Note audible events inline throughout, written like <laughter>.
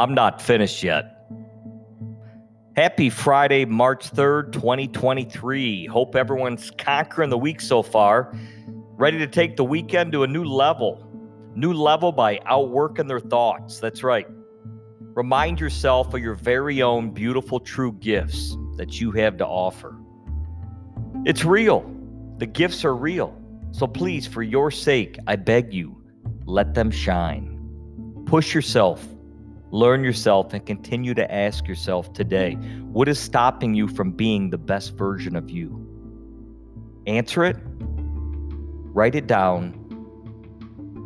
I'm not finished yet. Happy Friday, March 3rd, 2023. Hope everyone's conquering the week so far. Ready to take the weekend to a new level. New level by outworking their thoughts. That's right. Remind yourself of your very own beautiful, true gifts that you have to offer. It's real. The gifts are real. So please, for your sake, I beg you, let them shine. Push yourself, learn yourself, and continue to ask yourself today what is stopping you from being the best version of you? Answer it, write it down,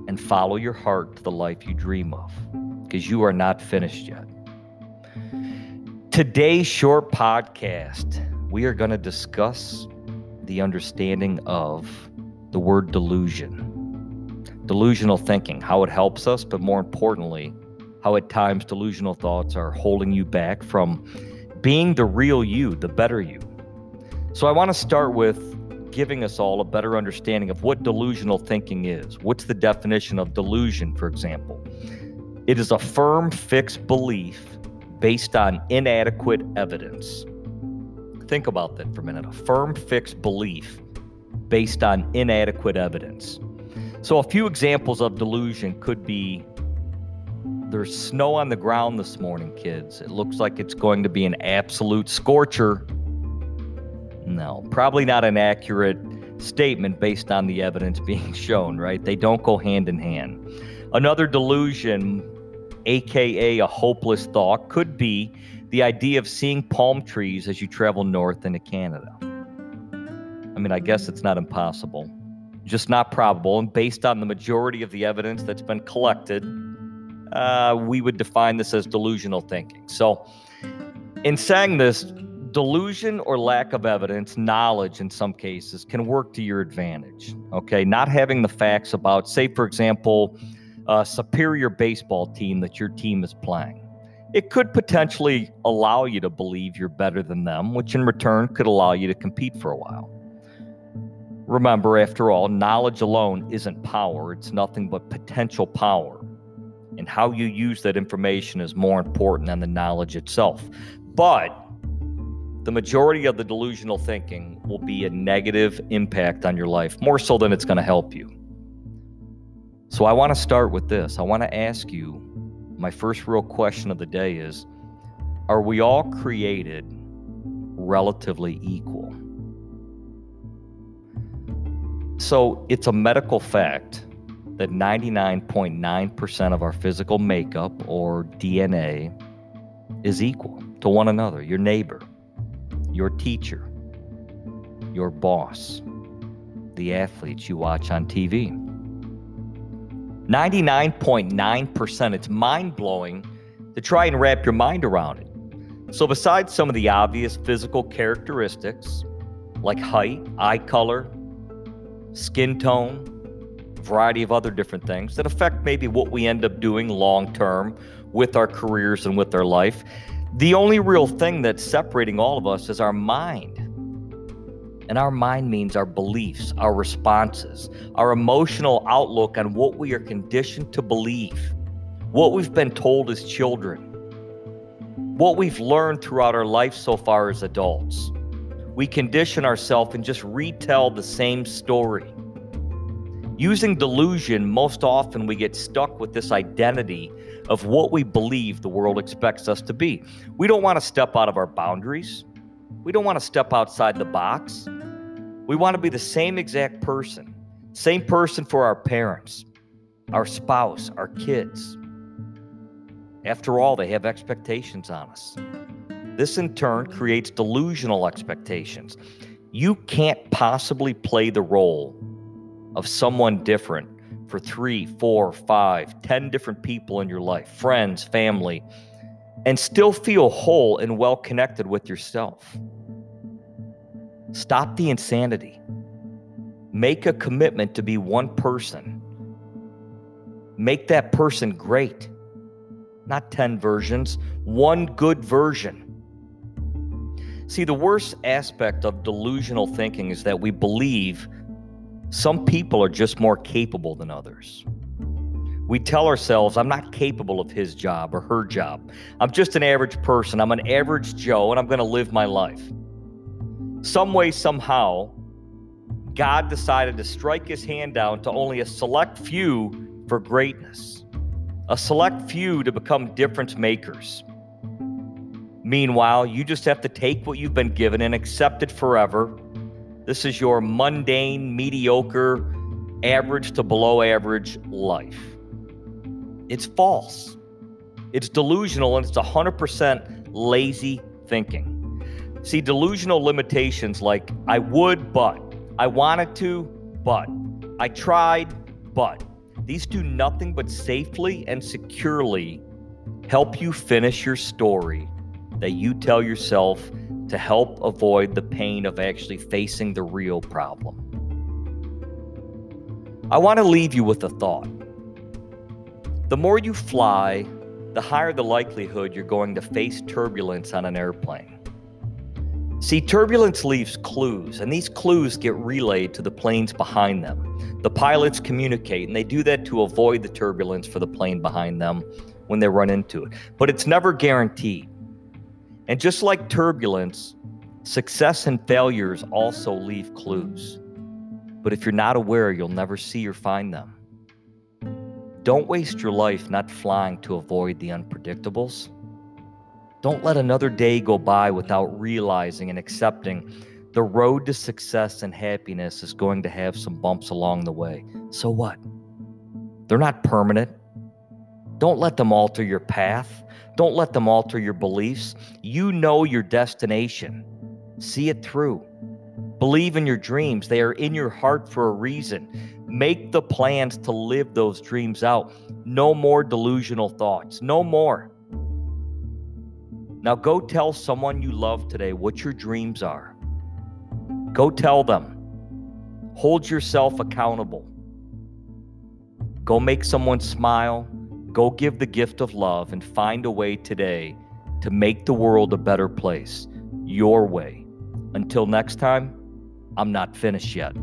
and follow your heart to the life you dream of because you are not finished yet. Today's short podcast, we are going to discuss the understanding of the word delusion delusional thinking, how it helps us, but more importantly, how at times delusional thoughts are holding you back from being the real you, the better you. So I want to start with giving us all a better understanding of what delusional thinking is. What's the definition of delusion, for example? It is a firm, fixed belief based on inadequate evidence. Think about that for a minute. A firm, fixed belief based on inadequate evidence. So, a few examples of delusion could be there's snow on the ground this morning, kids. It looks like it's going to be an absolute scorcher. No, probably not an accurate statement based on the evidence <laughs> being shown, right? They don't go hand in hand. Another delusion, aka a hopeless thought, could be the idea of seeing palm trees as you travel north into Canada. I mean, I guess it's not impossible just not probable. And based on the majority of the evidence that's been collected, uh, we would define this as delusional thinking. So, in saying this, delusion or lack of evidence, knowledge in some cases, can work to your advantage. Okay. Not having the facts about, say, for example, a superior baseball team that your team is playing. It could potentially allow you to believe you're better than them, which in return could allow you to compete for a while. Remember, after all, knowledge alone isn't power, it's nothing but potential power. And how you use that information is more important than the knowledge itself. But the majority of the delusional thinking will be a negative impact on your life, more so than it's going to help you. So I want to start with this. I want to ask you my first real question of the day is Are we all created relatively equal? So it's a medical fact that 99.9% of our physical makeup or DNA is equal to one another your neighbor, your teacher, your boss, the athletes you watch on TV. 99.9%. It's mind blowing to try and wrap your mind around it. So, besides some of the obvious physical characteristics like height, eye color, skin tone, variety of other different things that affect maybe what we end up doing long term with our careers and with our life. The only real thing that's separating all of us is our mind. And our mind means our beliefs, our responses, our emotional outlook on what we are conditioned to believe, what we've been told as children, what we've learned throughout our life so far as adults we condition ourselves and just retell the same story. Using delusion, most often we get stuck with this identity of what we believe the world expects us to be. We don't want to step out of our boundaries. We don't want to step outside the box. We want to be the same exact person, same person for our parents, our spouse, our kids. After all, they have expectations on us. This in turn creates delusional expectations. You can't possibly play the role of someone different for three, four, five, ten different people in your life, friends, family, and still feel whole and well connected with yourself. Stop the insanity. Make a commitment to be one person. Make that person great. Not 10 versions, one good version. See, the worst aspect of delusional thinking is that we believe some people are just more capable than others. We tell ourselves, I'm not capable of his job or her job. I'm just an average person. I'm an average Joe, and I'm going to live my life. Some way, somehow, God decided to strike his hand down to only a select few for greatness, a select few to become difference makers. Meanwhile, you just have to take what you've been given and accept it forever. This is your mundane, mediocre, average to below average life. It's false. It's delusional and it's 100% lazy thinking. See, delusional limitations like I would, but, I wanted to, but, I tried, but, these do nothing but safely and securely help you finish your story that you tell yourself to help avoid the pain of actually facing the real problem. I want to leave you with a thought. The more you fly, the higher the likelihood you're going to face turbulence on an airplane. See, turbulence leaves clues, and these clues get relayed to the planes behind them. The pilots communicate, and they do that to avoid the turbulence for the plane behind them when they run into it. But it's never guaranteed. And just like turbulence, success and failures also leave clues. But if you're not aware, you'll never see or find them. Don't waste your life not flying to avoid the unpredictables. Don't let another day go by without realizing and accepting the road to success and happiness is going to have some bumps along the way. So what? They're not permanent. Don't let them alter your path. Don't let them alter your beliefs. You know your destination. See it through. Believe in your dreams. They are in your heart for a reason. Make the plans to live those dreams out. No more delusional thoughts. No more. Now go tell someone you love today what your dreams are. Go tell them. Hold yourself accountable. Go make someone smile. Go give the gift of love and find a way today to make the world a better place your way. Until next time, I'm not finished yet.